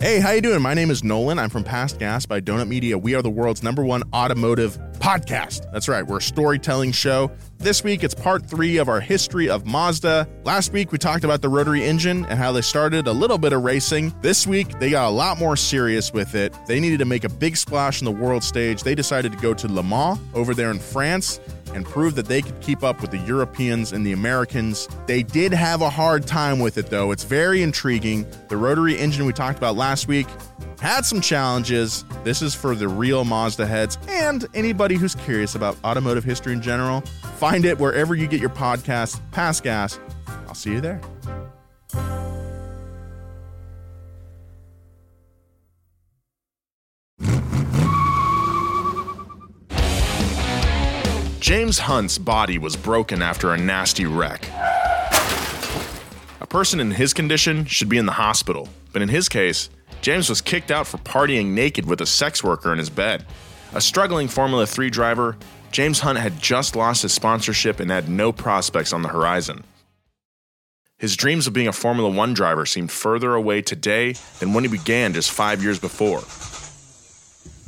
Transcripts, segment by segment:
Hey, how you doing? My name is Nolan. I'm from Past Gas by Donut Media. We are the world's number one automotive podcast. That's right, we're a storytelling show. This week, it's part three of our history of Mazda. Last week, we talked about the rotary engine and how they started a little bit of racing. This week, they got a lot more serious with it. They needed to make a big splash in the world stage. They decided to go to Le Mans over there in France and prove that they could keep up with the Europeans and the Americans. They did have a hard time with it, though. It's very intriguing. The rotary engine we talked about last week had some challenges. This is for the real Mazda heads and anybody who's curious about automotive history in general. Find it wherever you get your podcast, Past Gas. I'll see you there. James Hunt's body was broken after a nasty wreck. A person in his condition should be in the hospital, but in his case, James was kicked out for partying naked with a sex worker in his bed. A struggling Formula 3 driver, James Hunt had just lost his sponsorship and had no prospects on the horizon. His dreams of being a Formula 1 driver seemed further away today than when he began just five years before.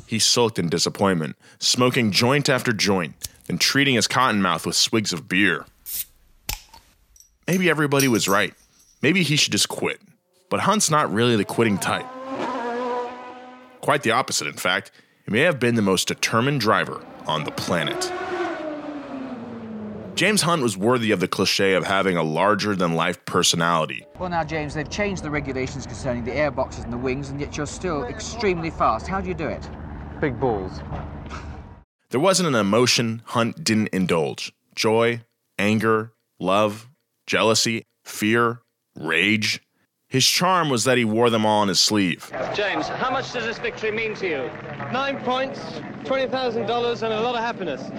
He sulked in disappointment, smoking joint after joint, and treating his cottonmouth with swigs of beer. Maybe everybody was right. Maybe he should just quit. But Hunt's not really the quitting type. Quite the opposite, in fact. He may have been the most determined driver on the planet. James Hunt was worthy of the cliche of having a larger than life personality. Well, now, James, they've changed the regulations concerning the airboxes and the wings, and yet you're still extremely fast. How do you do it? Big balls. There wasn't an emotion Hunt didn't indulge joy, anger, love, jealousy, fear, rage. His charm was that he wore them all on his sleeve. James, how much does this victory mean to you? Nine points, $20,000, and a lot of happiness.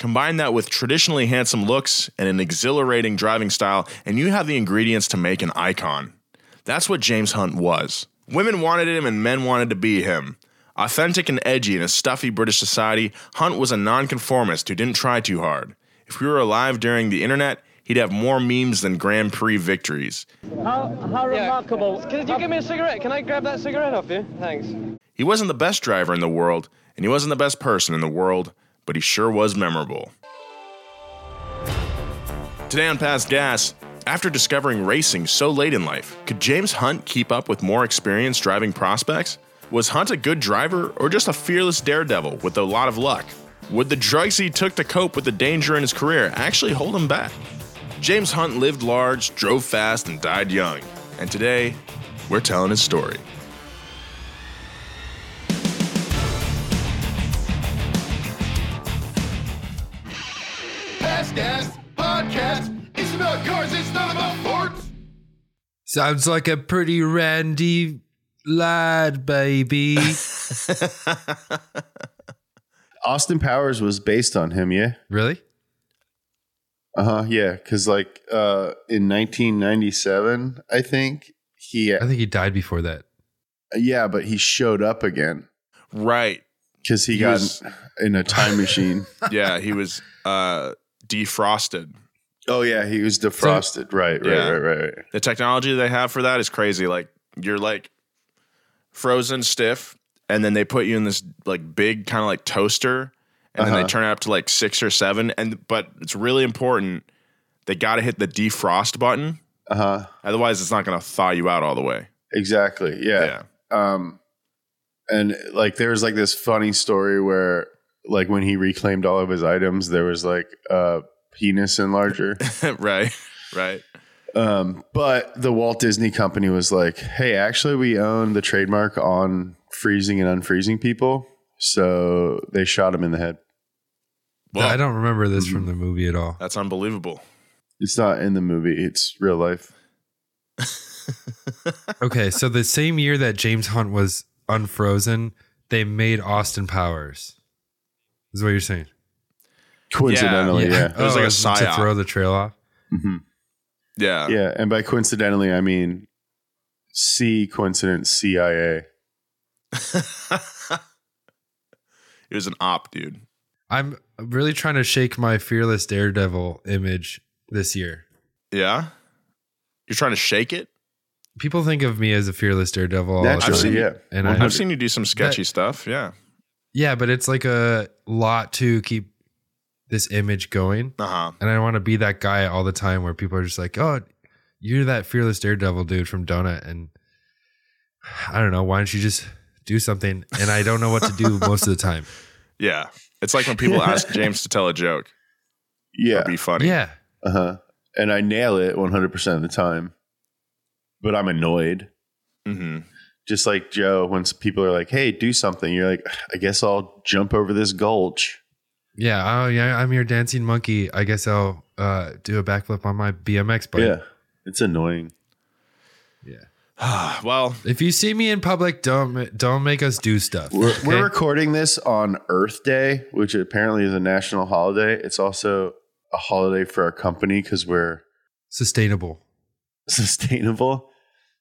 Combine that with traditionally handsome looks and an exhilarating driving style, and you have the ingredients to make an icon. That's what James Hunt was. Women wanted him and men wanted to be him. Authentic and edgy in a stuffy British society, Hunt was a nonconformist who didn't try too hard. If we were alive during the internet, he'd have more memes than Grand Prix victories. How, how remarkable. Could you give me a cigarette? Can I grab that cigarette off you? Thanks. He wasn't the best driver in the world, and he wasn't the best person in the world, but he sure was memorable. Today on Past Gas, after discovering racing so late in life, could James Hunt keep up with more experienced driving prospects? Was Hunt a good driver or just a fearless daredevil with a lot of luck? Would the drugs he took to cope with the danger in his career actually hold him back? James Hunt lived large, drove fast, and died young. And today, we're telling his story. Past Podcast. It's about cars, it's not about sports. Sounds like a pretty randy lad, baby. Austin Powers was based on him, yeah. really? Uh huh. Yeah, because like uh, in 1997, I think he. I think he died before that. yeah, but he showed up again Right. because he, He got was- in a time machine. Yeah, he was uh, defrosted. oh yeah, he was defrosted. right, right, Yeah. right, right, right. The technology they have for that is crazy. Like, you're like frozen stiff, and then they put you in this like big kind of like toaster, and then Uh-huh. they turn it up to like six or seven. And but it's really important. They got to hit the defrost button, Uh huh. otherwise it's not going to thaw you out all the way. Exactly. Yeah. Um, and like there was like this funny story where like when he reclaimed all of his items, there was like a penis enlarger. right, right. Um, but the Walt Disney Company was like, "Hey, actually, we own the trademark on freezing and unfreezing people." So they shot him in the head. Well, I don't remember this Mm-hmm. from the movie at all. That's unbelievable. It's not in the movie; it's real life. Okay, so the same year that James Hunt was unfrozen, they made Austin Powers. Is what you're saying? Coincidentally, yeah, It was like a it's to throw the trail off. Mhm. Yeah, yeah. And by coincidentally, I mean C coincidence CIA. it was an op, dude. I'm really trying to shake my fearless daredevil image this year. Yeah, you're trying to shake it. People think of me as a fearless daredevil, all the Naturally, time. yeah. and I've seen you do some sketchy stuff. Yeah. yeah, but it's like a lot to keep this image going, Uh huh. and I want to be that guy all the time where people are just like, "Oh, you're that fearless daredevil dude from Donut," and I don't know, why don't you just do something? And I don't know what to do most of the time. Yeah. It's like when people ask James to tell a joke Yeah. or be funny. Yeah, Uh huh. And I nail it 100% of the time. But I'm annoyed. hmm Just like Joe, when people are like, hey, do something, you're like, I guess I'll jump over this gulch. Yeah. Oh, yeah. I'm your dancing monkey. I guess I'll uh, do a backflip on my BMX bike. Yeah. It's annoying. Yeah. well, If you see me in public, don't don't make us do stuff. We're, okay? we're recording this on Earth Day, which apparently is a national holiday. It's also a holiday for our company because we're sustainable. sustainable.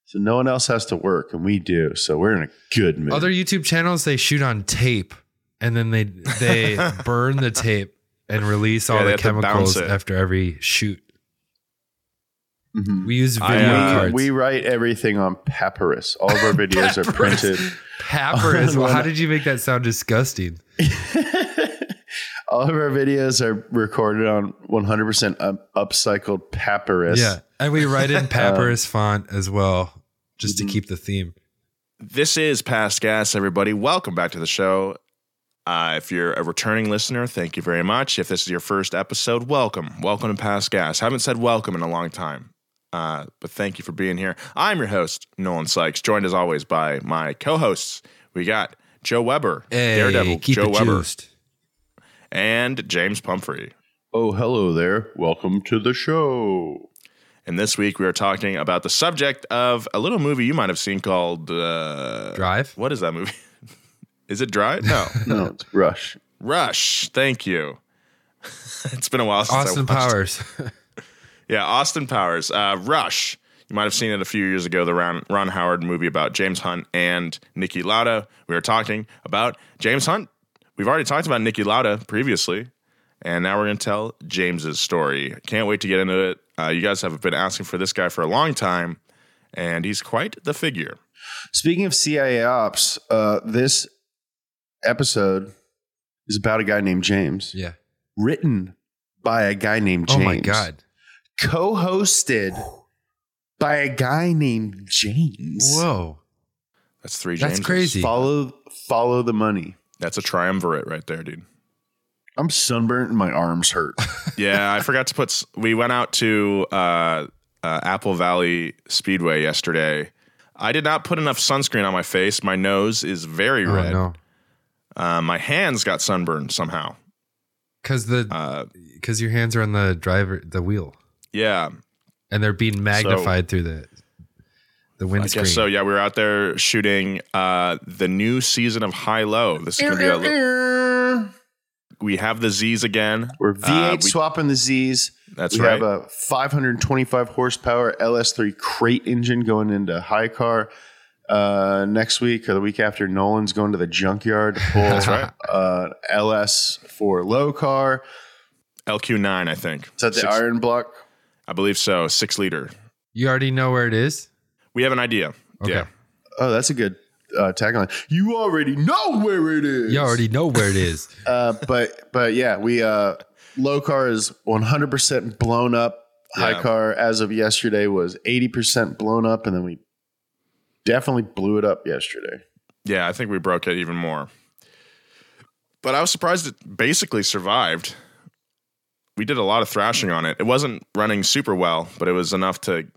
So no one else has to work, and we do. So we're in a good mood. Other YouTube channels they shoot on tape and then they they burn the tape and release all Yeah, the have to bounce chemicals after every shoot. Mhm. We use I, uh, cards. we write everything on papyrus. All of our videos are printed. Papyrus. Well, how did you make that sound disgusting? All of our videos are recorded on 100% up- upcycled papyrus. Yeah, and we write in papyrus font as well, just mm-hmm. to keep the theme. this is Past Gas, everybody. Welcome back to the show. Uh, if you're a returning listener, thank you very much. If this is your first episode, welcome. Welcome to Past Gas. Haven't said welcome in a long time, uh, but thank you for being here. I'm your host, Nolan Sykes, joined as always by my co hosts. We got Joe Weber, Hey, Daredevil, keep Joe it Weber, juiced. and James Pumphrey. Oh, hello there. Welcome to the show. And this week we are talking about the subject of a little movie you might have seen called uh, Drive. What is that movie? Is it Dry? No, No, it's Rush. Rush. Thank you. it's been a while since Austin I watched Powers. Yeah, Austin Powers. Uh, Rush. You might have seen it a few years ago, the Ron, Ron Howard movie about James Hunt and Niki Lauda. We were talking about James Hunt. We've already talked about Niki Lauda previously, and now we're going to tell James's story. Can't wait to get into it. Uh, you guys have been asking for this guy for a long time, and he's quite the figure. Speaking of CIA ops, uh, this episode is about a guy named James, yeah. written by a guy named James. Oh my god. Co-hosted by a guy named James. Whoa. That's three James. That's crazy. Follow follow the money. That's a triumvirate right there, dude. I'm sunburnt and my arms hurt. yeah, I forgot to put. We went out to uh, uh, Apple Valley Speedway yesterday. I did not put enough sunscreen on my face. My nose is very Oh red. no. Uh, my hands got sunburned somehow. Cuz the Uh, cuz your hands are on the driver the wheel yeah, and they're being magnified through the the I windscreen. guess so. Yeah, we were out there shooting uh, the new season of High Low. This is gonna be a. Li- we have the Z's again. We're V8 Uh, we- swapping the Z's. That's we right. We have a 525 horsepower LS3 crate engine going into high car. Uh, next week or the week after, Nolan's going to the junkyard to pull That's right. uh, LS for low car. LQ9, I think. Is that the Six- iron block? I believe so. Six liter. you already know where it is? We have an idea. Okay. Yeah. Oh, that's a good uh, tagline. You already know where it is. You already know where it is. Uh, but but yeah, we uh, low car is 100 percent blown up. High Yeah. car as of yesterday was 80 percent blown up, and then we definitely blew it up yesterday. Yeah, I think we broke it even more. But I was surprised it basically survived. We did a lot of thrashing on it. It wasn't running super well, but it was enough to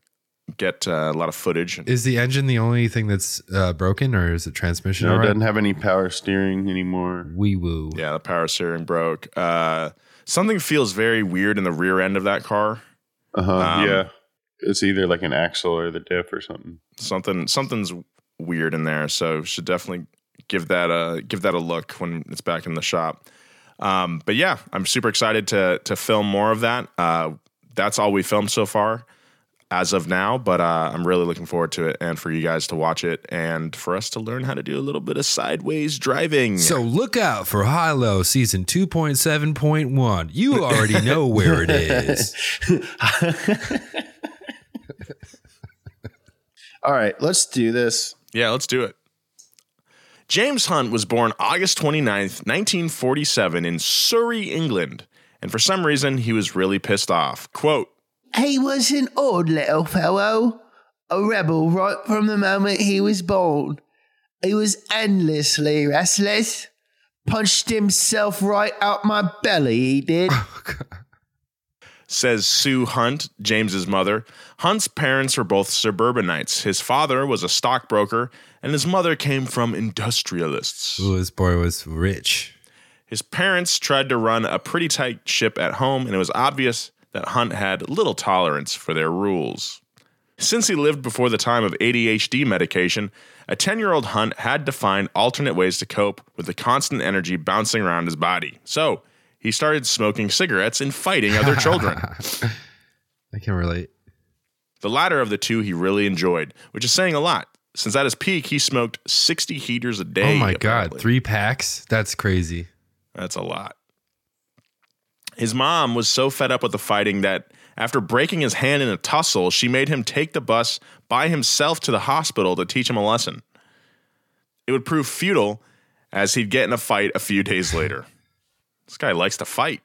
get uh, a lot of footage. Is the engine the only thing that's uh, broken, or is it transmission? You know, all it right? doesn't have any power steering anymore. Wee woo. Yeah, the power steering broke. Uh, something feels very weird in the rear end of that car. Uh huh. Um, yeah, it's either like an axle or the diff or something. Something something's weird in there. So should definitely give that a give that a look when it's back in the shop. Um, but yeah, I'm super excited to to film more of that. Uh, that's all we filmed so far as of now, but uh, I'm really looking forward to it and for you guys to watch it and for us to learn how to do a little bit of sideways driving. So look out for High Low season 2.7.1. You already know where it is. All right, let's do this. Yeah, let's do it. James Hunt was born August 29th, 1947, in Surrey, England. And for some reason, he was really pissed off. Quote, He was an odd little fellow, a rebel right from the moment he was born. He was endlessly restless, punched himself right out my belly, he did. Oh, says Sue Hunt, James's mother. Hunt's parents were both suburbanites. His father was a stockbroker, and his mother came from industrialists. Ooh, this boy was rich. His parents tried to run a pretty tight ship at home, and it was obvious that Hunt had little tolerance for their rules. Since he lived before the time of ADHD medication, a 10 year old Hunt had to find alternate ways to cope with the constant energy bouncing around his body. So he started smoking cigarettes and fighting other children. I can relate. The latter of the two he really enjoyed, which is saying a lot, since at his peak he smoked 60 heaters a day. oh my God. Three packs? That's crazy. That's a lot. His mom was so fed up with the fighting that after breaking his hand in a tussle, she made him take the bus by himself to the hospital to teach him a lesson. It would prove futile as he'd get in a fight a few days later. This guy likes to fight.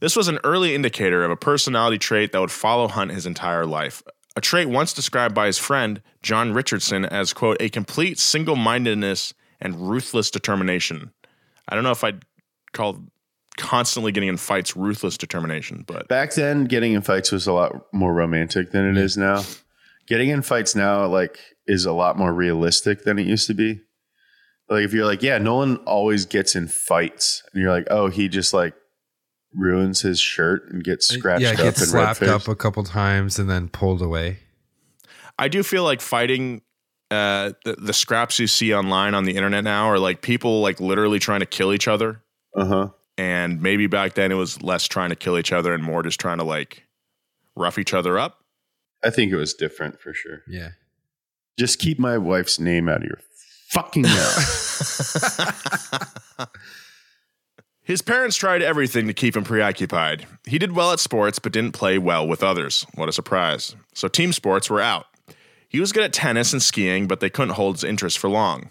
This was an early indicator of a personality trait that would follow Hunt his entire life. A trait once described by his friend, John Richardson, as, quote, a complete single mindedness and ruthless determination. I don't know if I'd call constantly getting in fights ruthless determination, but Back then, getting in fights was a lot more romantic than it is now. Mm-hmm. Getting in fights now, like, is a lot more realistic than it used to be. Like, if you're like, yeah, Nolan always gets in fights, and you're like, oh, he just like ruins his shirt and gets scratched yeah, up gets and slapped red up a couple times and then pulled away. I do feel like fighting uh, the, the scraps you see online on the internet now are like people like literally trying to kill each other. Uh huh. And maybe back then it was less trying to kill each other and more just trying to like rough each other up. I think it was different for sure. Yeah. Just keep my wife's name out of your fucking mouth. His parents tried everything to keep him preoccupied. He did well at sports, but didn't play well with others. What a surprise. So team sports were out. He was good at tennis and skiing, but they couldn't hold his interest for long.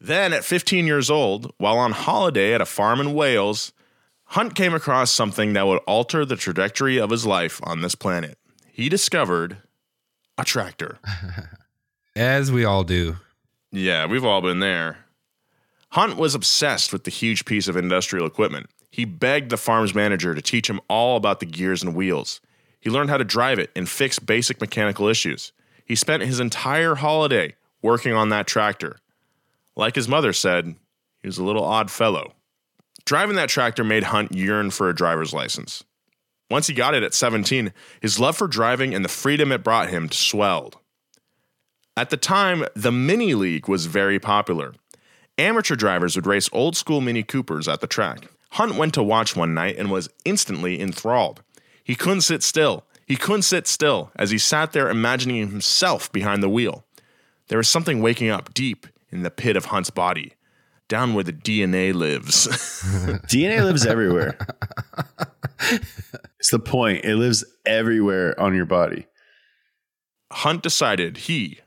Then, at 15 years old, while on holiday at a farm in Wales, Hunt came across something that would alter the trajectory of his life on this planet. He discovered a tractor. As we all do. Yeah, we've all been there. Hunt was obsessed with the huge piece of industrial equipment. He begged the farm's manager to teach him all about the gears and wheels. He learned how to drive it and fix basic mechanical issues. He spent his entire holiday working on that tractor. Like his mother said, he was a little odd fellow. Driving that tractor made Hunt yearn for a driver's license. Once he got it at 17, his love for driving and the freedom it brought him swelled. At the time, the Mini League was very popular. Amateur drivers would race old school Mini Coopers at the track. Hunt went to watch one night and was instantly enthralled. He couldn't sit still. He couldn't sit still as he sat there imagining himself behind the wheel. There was something waking up deep in the pit of Hunt's body, down where the DNA lives. DNA lives everywhere. it's the point. It lives everywhere on your body. Hunt decided he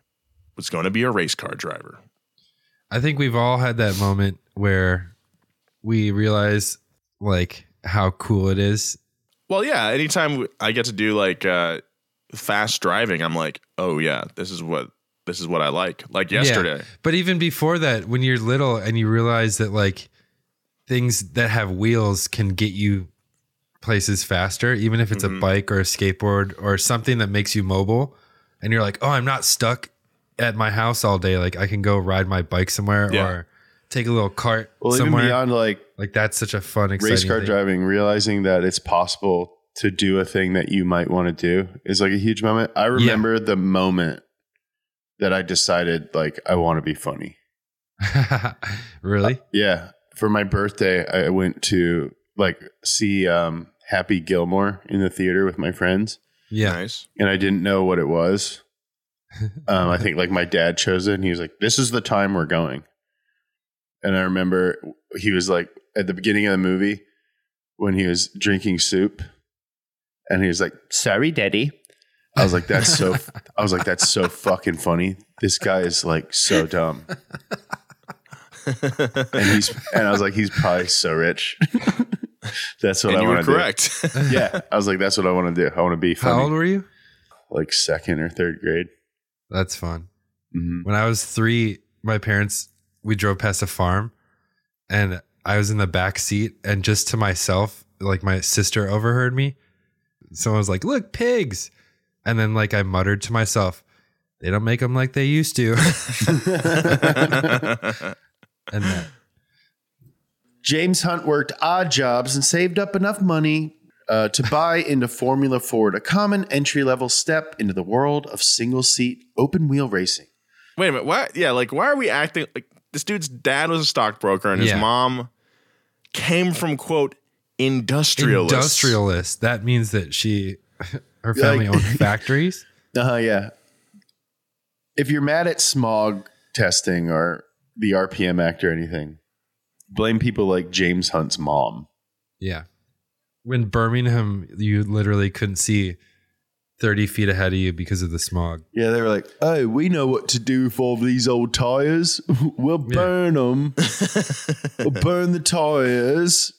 was going to be a race car driver. I think we've all had that moment where we realize like how cool it is. Well, yeah, anytime I get to do like uh, fast driving, I'm like, oh yeah, this is what this is what I like. Like yesterday. Yeah. But even before that, when you're little and you realize that like things that have wheels can get you places faster, even if it's Mhm. a bike or a skateboard or something that makes you mobile, and you're like, oh, I'm not stuck at my house all day. Like I can go ride my bike somewhere Yeah. or take a little cart Well, even beyond like like that's such a fun, exciting race car thing. driving, realizing that it's possible to do a thing that you might want to do is like a huge moment. I remember the moment that I decided like I want to be funny. really? Yeah. For my birthday, I went to like see um, Happy Gilmore in the theater with my friends. Yeah. Nice. And I didn't know what it was. Um, I think like my dad chose it and he was like, This is the time we're going. And I remember he was like at the beginning of the movie when he was drinking soup and he was like, Sorry, daddy. I was like, That's so I was like, That's so fucking funny. This guy is like so dumb. and he's and I was like, he's probably so rich. that's what And I want to do. correct. yeah, I was like, that's what I want to do. I want to be funny. How old were you? Like second or third grade. That's fun. Mhm. When I was three, my parents we drove past a farm, and I was in the back seat, and just to myself, like my sister overheard me. Someone was like, "Look, pigs," and then like I muttered to myself, "They don't make them like they used to." and that, James Hunt worked odd jobs and saved up enough money uh, to buy into Formula Ford, a common entry level step into the world of single seat open wheel racing. Wait a minute. Why? Yeah, like why are we acting like this dude's dad was a stockbroker and his Yeah. mom came from quote industrialist. industrialist. That means that she, her family Like- owned factories. Uh huh. Yeah. If you're mad at smog testing or the RPM Act or anything, blame people like James Hunt's mom. Yeah. When Birmingham, you literally couldn't see 30 feet ahead of you because of the smog. Yeah, they were like, "Oh, we know what to do for these old tires. we'll burn them. we'll burn the tires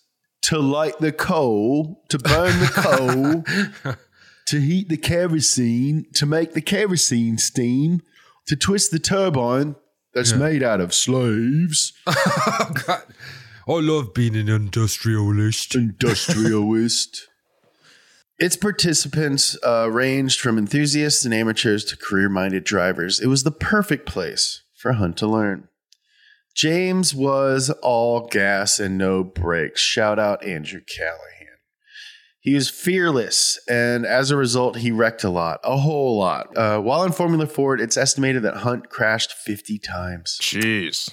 to light the coal, to burn the coal, to heat the kerosene, to make the kerosene steam, to twist the turbine that's made out of slaves." oh, God. I love being an industrialist. Industrialist. Its participants uh, ranged from enthusiasts and amateurs to career minded drivers. It was the perfect place for Hunt to learn. James was all gas and no brakes. Shout out Andrew Callaghan. He was fearless, and as a result, he wrecked a lot, a whole lot. Uh, while in Formula Ford, it's estimated that Hunt crashed 50 times. Jeez.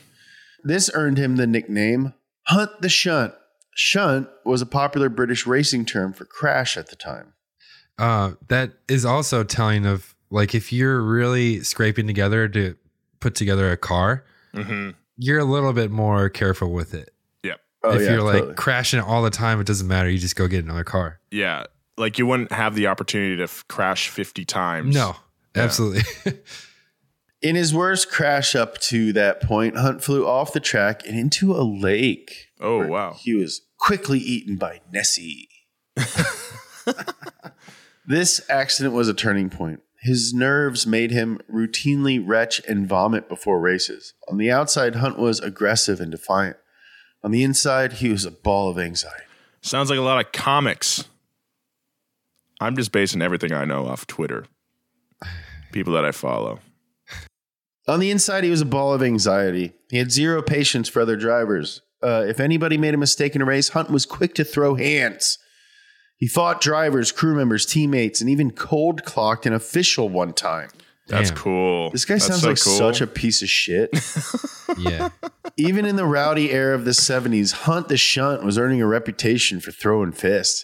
This earned him the nickname Hunt the Shunt. Shunt was a popular British racing term for crash at the time. Uh, that is also telling of like if you're really scraping together to put together a car, hmm you're a little bit more careful with it. Yep. Oh, if yeah, you're like totally. crashing it all the time, it doesn't matter. You just go get another car. Yeah. Like you wouldn't have the opportunity to f- crash 50 times. No, Yeah. absolutely. In his worst crash up to that point, Hunt flew off the track and into a lake. Oh, wow. He was quickly eaten by Nessie. this accident was a turning point. His nerves made him routinely retch and vomit before races. On the outside, Hunt was aggressive and defiant. On the inside, he was a ball of anxiety. Sounds like a lot of comics. I'm just basing everything I know off Twitter. People that I follow. On the inside, he was a ball of anxiety. He had zero patience for other drivers. Uh, if anybody made a mistake in a race, Hunt was quick to throw hands. He fought drivers, crew members, teammates, and even cold clocked an official one time. That's Damn. cool. This guy That's sounds so like cool. such a piece of shit. yeah. even in the rowdy era of the 70s, Hunt the Shunt was earning a reputation for throwing fists.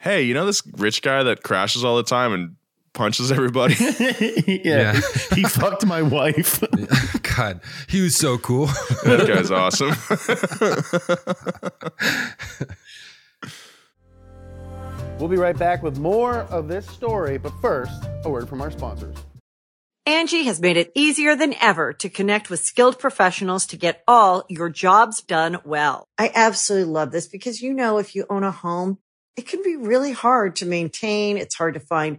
Hey, you know this rich guy that crashes all the time and punches everybody? yeah, Yeah. he fucked my wife. God, he was so cool. that guy's awesome. We'll be right back with more of this story, but first, a word from our sponsors. Angi has made it easier than ever to connect with skilled professionals to get all your jobs done well. I absolutely love this because, you know, if you own a home, it can be really hard to maintain. It's hard to find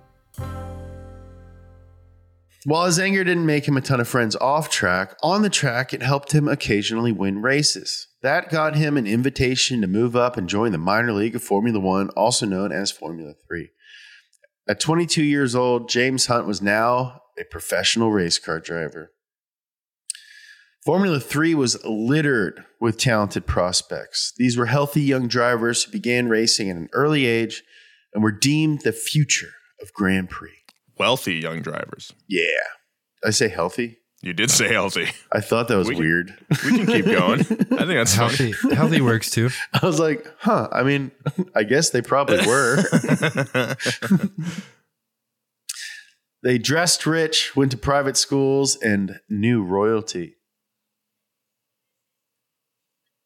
While his anger didn't make him a ton of friends off track, on the track it helped him occasionally win races. That got him an invitation to move up and join the minor league of Formula One, also known as Formula 3. At 22 years old, James Hunt was now a professional race car driver. Formula 3 was littered with talented prospects. These were healthy young drivers who began racing at an early age and were deemed the future of Grand Prix. Wealthy young drivers. Yeah. I say healthy? You did say healthy. I thought that was We can- weird. We can keep going. I think that's Healthy, funny. healthy works too. I was like, huh. I mean, I guess they probably were. they dressed rich, went to private schools, and knew royalty.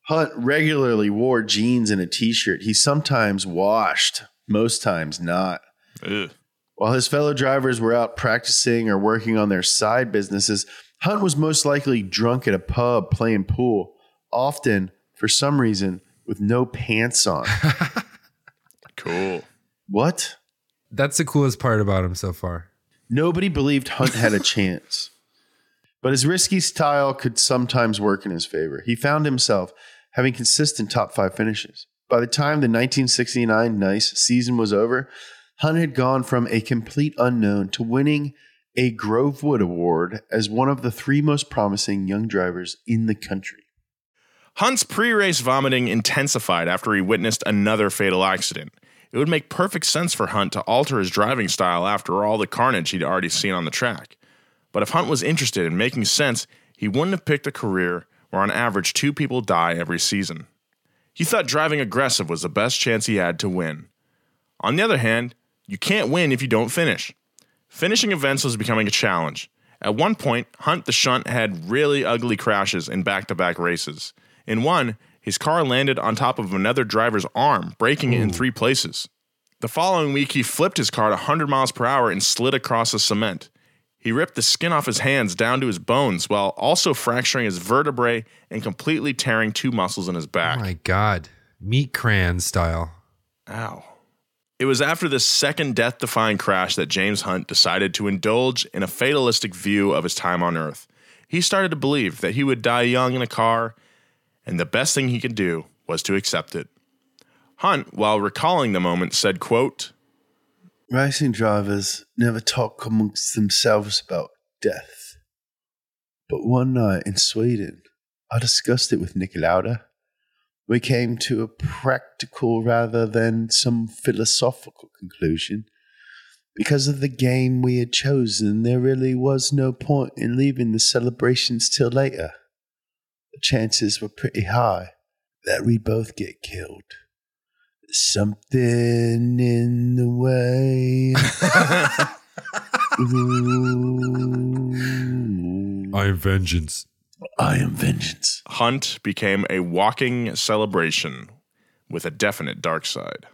Hunt regularly wore jeans and a t shirt. He sometimes washed, most times not. Ugh. While his fellow drivers were out practicing or working on their side businesses, Hunt was most likely drunk at a pub playing pool, often, for some reason, with no pants on. Cool. what? That's the coolest part about him so far. Nobody believed Hunt had a chance. But his risky style could sometimes work in his favor. He found himself having consistent top five finishes. By the time the 1969 Nice season was over, Hunt had gone from a complete unknown to winning a Grovewood Award as one of the three most promising young drivers in the country. Hunt's pre race vomiting intensified after he witnessed another fatal accident. It would make perfect sense for Hunt to alter his driving style after all the carnage he'd already seen on the track. But if Hunt was interested in making sense, he wouldn't have picked a career where on average two people die every season. He thought driving aggressive was the best chance he had to win. On the other hand, you can't win if you don't finish. Finishing events was becoming a challenge. At one point, Hunt the Shunt had really ugly crashes in back to back races. In one, his car landed on top of another driver's arm, breaking it in three places. The following week, he flipped his car at 100 miles per hour and slid across the cement. He ripped the skin off his hands down to his bones while also fracturing his vertebrae and completely tearing two muscles in his back. Oh my god, meat crayon style. Ow. It was after this second death defying crash that James Hunt decided to indulge in a fatalistic view of his time on Earth. He started to believe that he would die young in a car, and the best thing he could do was to accept it. Hunt, while recalling the moment, said, quote, Racing drivers never talk amongst themselves about death. But one night in Sweden, I discussed it with Niki Lauda. We came to a practical rather than some philosophical conclusion. Because of the game we had chosen, there really was no point in leaving the celebrations till later. The chances were pretty high that we'd both get killed. Something in the way. I am vengeance. I am vengeance. Hunt became a walking celebration with a definite dark side.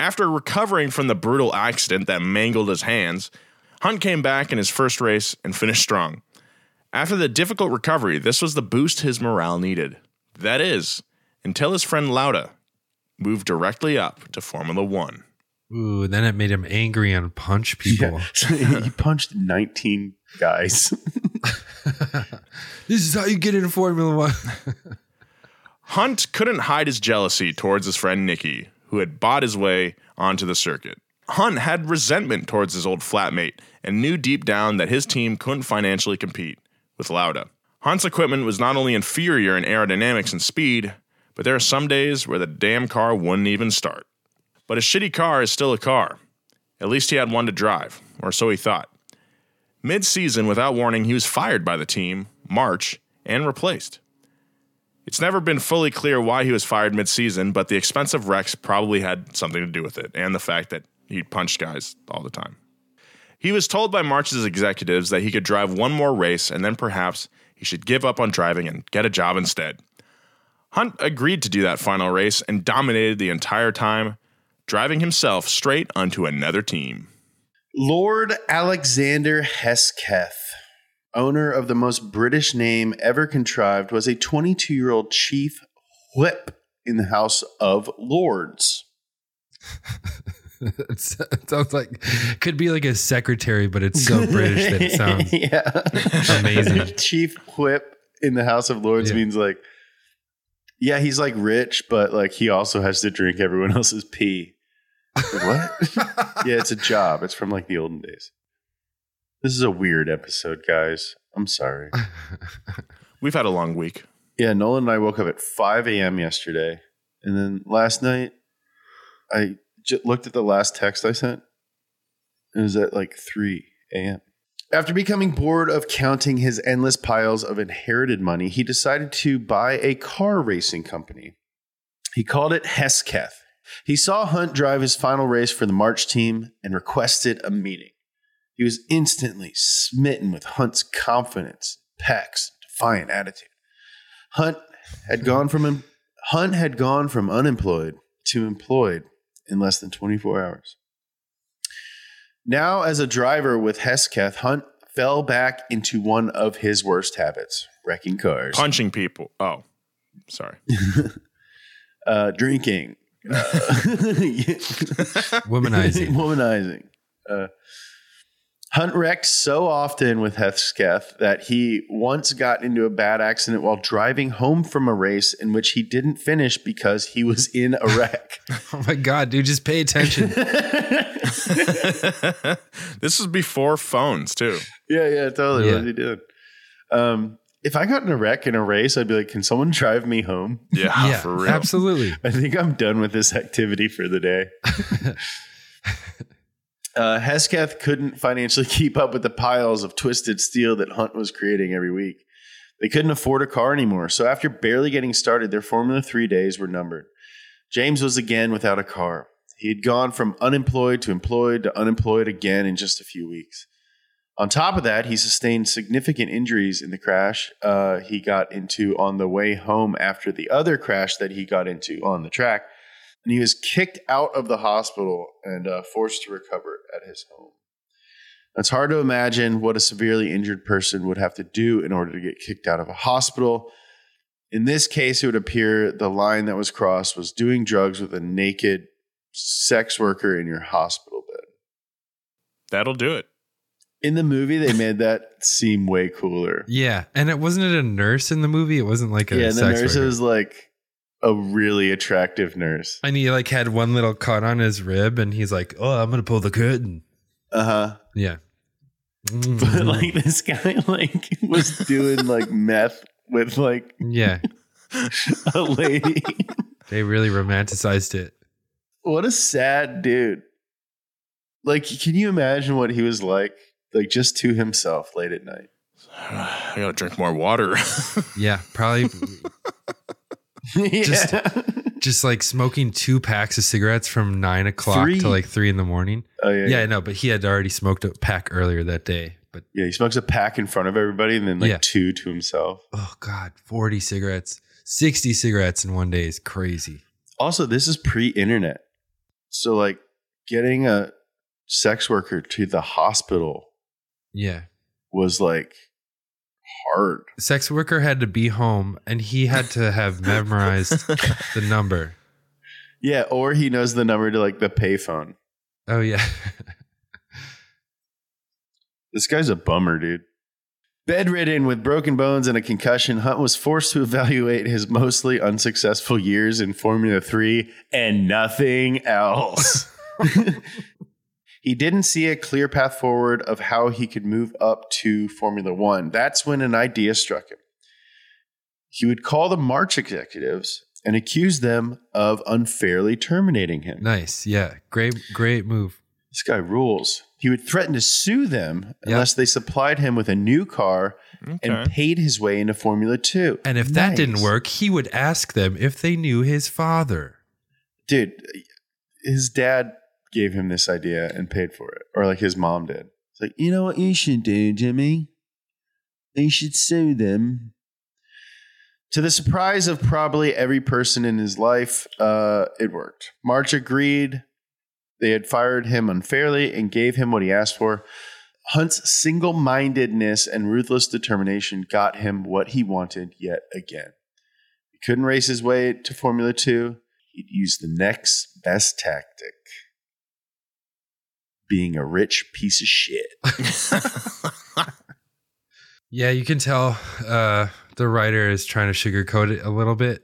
After recovering from the brutal accident that mangled his hands, Hunt came back in his first race and finished strong. After the difficult recovery, this was the boost his morale needed. That is, until his friend Lauda moved directly up to Formula One. Ooh, then it made him angry and punch people. Yeah. he punched 19 guys. this is how you get into Formula One. Hunt couldn't hide his jealousy towards his friend Niki, who had bought his way onto the circuit. Hunt had resentment towards his old flatmate and knew deep down that his team couldn't financially compete with Lauda. Hunt's equipment was not only inferior in aerodynamics and speed, but there are some days where the damn car wouldn't even start. But a shitty car is still a car. At least he had one to drive, or so he thought. Mid season, without warning, he was fired by the team, March, and replaced. It's never been fully clear why he was fired mid season, but the expensive wrecks probably had something to do with it, and the fact that he punched guys all the time. He was told by March's executives that he could drive one more race and then perhaps he should give up on driving and get a job instead. Hunt agreed to do that final race and dominated the entire time, driving himself straight onto another team. Lord Alexander Hesketh, owner of the most British name ever contrived, was a 22 year old chief whip in the House of Lords. It sounds like could be like a secretary, but it's so British that it sounds yeah. amazing. Chief whip in the House of Lords Yeah. means like, yeah, he's like rich, but like he also has to drink everyone else's pee. What? yeah, it's a job. It's from like the olden days. This is a weird episode, guys. I'm sorry. We've had a long week. Yeah, Nolan and I woke up at 5 a.m. yesterday. And then last night, I j- looked at the last text I sent. It was at like 3 a.m. After becoming bored of counting his endless piles of inherited money, he decided to buy a car racing company. He called it Hesketh. He saw Hunt drive his final race for the March team and requested a meeting. He was instantly smitten with Hunt's confidence, pecs, defiant attitude. Hunt had gone from Hunt had gone from unemployed to employed in less than 24 hours. Now, as a driver with Hesketh, Hunt fell back into one of his worst habits: wrecking cars, Punching people. Oh, sorry. uh, drinking, uh, Womanizing. womanizing. Uh, Hunt wrecked so often with Hesketh that he once got into a bad accident while driving home from a race in which he didn't finish because he was in a wreck. Oh my god, dude, just pay attention. this was before phones, too. yeah, yeah, totally. Yeah. What are you doing? Um, if I got in a wreck in a race, I'd be like, "Can someone drive me home?" Yeah, yeah, for real. absolutely. I think I'm done with this activity for the day. uh, Hesketh couldn't financially keep up with the piles of twisted steel that Hunt was creating every week. They couldn't afford a car anymore, so after barely getting started, their Formula 3 days were numbered. James was again without a car. He had gone from unemployed to employed to unemployed again in just a few weeks. On top of that, he sustained significant injuries in the crash uh, he got into on the way home after the other crash that he got into on the track. And he was kicked out of the hospital and uh, forced to recover at his home. It's hard to imagine what a severely injured person would have to do in order to get kicked out of a hospital. In this case, it would appear the line that was crossed was doing drugs with a naked sex worker in your hospital bed. That'll do it. In the movie, they made that seem way cooler. Yeah, and it wasn't it a nurse in the movie. It wasn't like a yeah, the nurse worker. was like a really attractive nurse. and he like had one little cut on his rib, and he's like, "Oh, I'm gonna pull the curtain." Uh huh. Yeah, But like this guy like was doing like meth with like yeah. a lady. They really romanticized it. what a sad dude. Like, can you imagine what he was like? Like just to himself late at night. I gotta drink more water. Yeah, probably Just- yeah. just like smoking two packs of cigarettes from nine o'clock Three. to like three in the morning. oh yeah, Yeah, yeah. I know, but he had already smoked a pack earlier that day. But Yeah, he smokes a pack in front of everybody and then like Yeah. two to himself. oh god, forty cigarettes, sixty cigarettes in one day is crazy. Also, this is pre-internet. So like getting a sex worker to the hospital Yeah, was like hard. sex worker had to be home, and he had to have memorized the number. Yeah, or he knows the number to like the payphone. Oh yeah, This guy's a bummer, dude. Bedridden with broken bones and a concussion, Hunt was forced to evaluate his mostly unsuccessful years in Formula 3 and nothing else. he didn't see a clear path forward of how he could move up to Formula 1. That's when an idea struck him. He would call the March executives and accuse them of unfairly terminating him. Nice. Yeah. Great, great move. This guy rules. He would threaten to sue them unless they supplied him with a new car and paid his way into Formula 2. And if that didn't work, he would ask them if they knew his father. Dude, his dad gave him this idea and paid for it. Or like his mom did. It's like, you know what you should do, Jimmy? You should sue them. To the surprise of probably every person in his life, uh, it worked. March agreed. They had fired him unfairly and gave him what he asked for. Hunt's single mindedness and ruthless determination got him what he wanted yet again. He couldn't race his way to Formula 2. He'd use the next best tactic being a rich piece of shit. Yeah, you can tell uh, the writer is trying to sugarcoat it a little bit,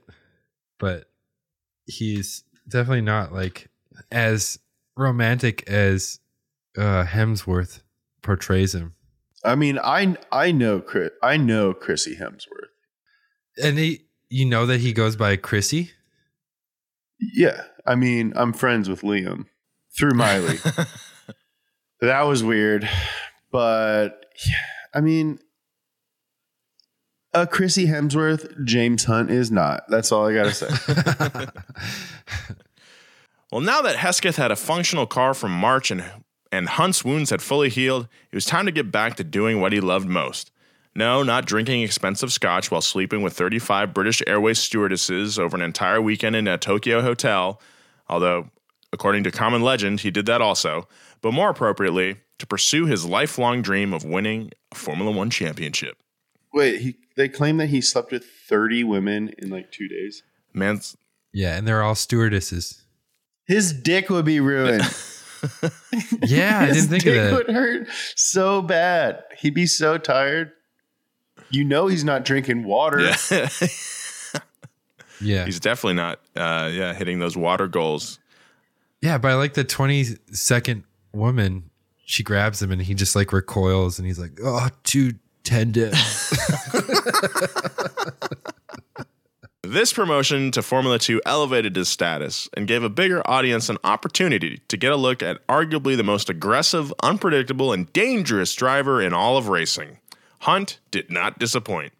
but he's definitely not like as romantic as uh, Hemsworth portrays him. I mean, I I know Chris, I know Chrissy Hemsworth. And he, you know that he goes by Chrissy. Yeah, I mean, I'm friends with Liam through Miley. that was weird, but yeah, I mean, a Chrissy Hemsworth, James Hunt is not. That's all I gotta say. Well, now that Hesketh had a functional car from March and, and Hunt's wounds had fully healed, it was time to get back to doing what he loved most. No, not drinking expensive scotch while sleeping with 35 British Airways stewardesses over an entire weekend in a Tokyo hotel, although, according to common legend, he did that also, but more appropriately, to pursue his lifelong dream of winning a Formula One championship. Wait, he, they claim that he slept with 30 women in like two days. Man's Yeah, and they're all stewardesses. His dick would be ruined. Yeah, I didn't think of dick that. would hurt so bad. He'd be so tired. You know he's not drinking water. Yeah. Yeah, He's definitely not uh, yeah, hitting those water goals. yeah. By like the twenty second woman, she grabs him and he just like recoils and he's like, "Oh, too tender." This promotion to Formula 2 elevated his status and gave a bigger audience an opportunity to get a look at arguably the most aggressive, unpredictable, and dangerous driver in all of racing. Hunt did not disappoint.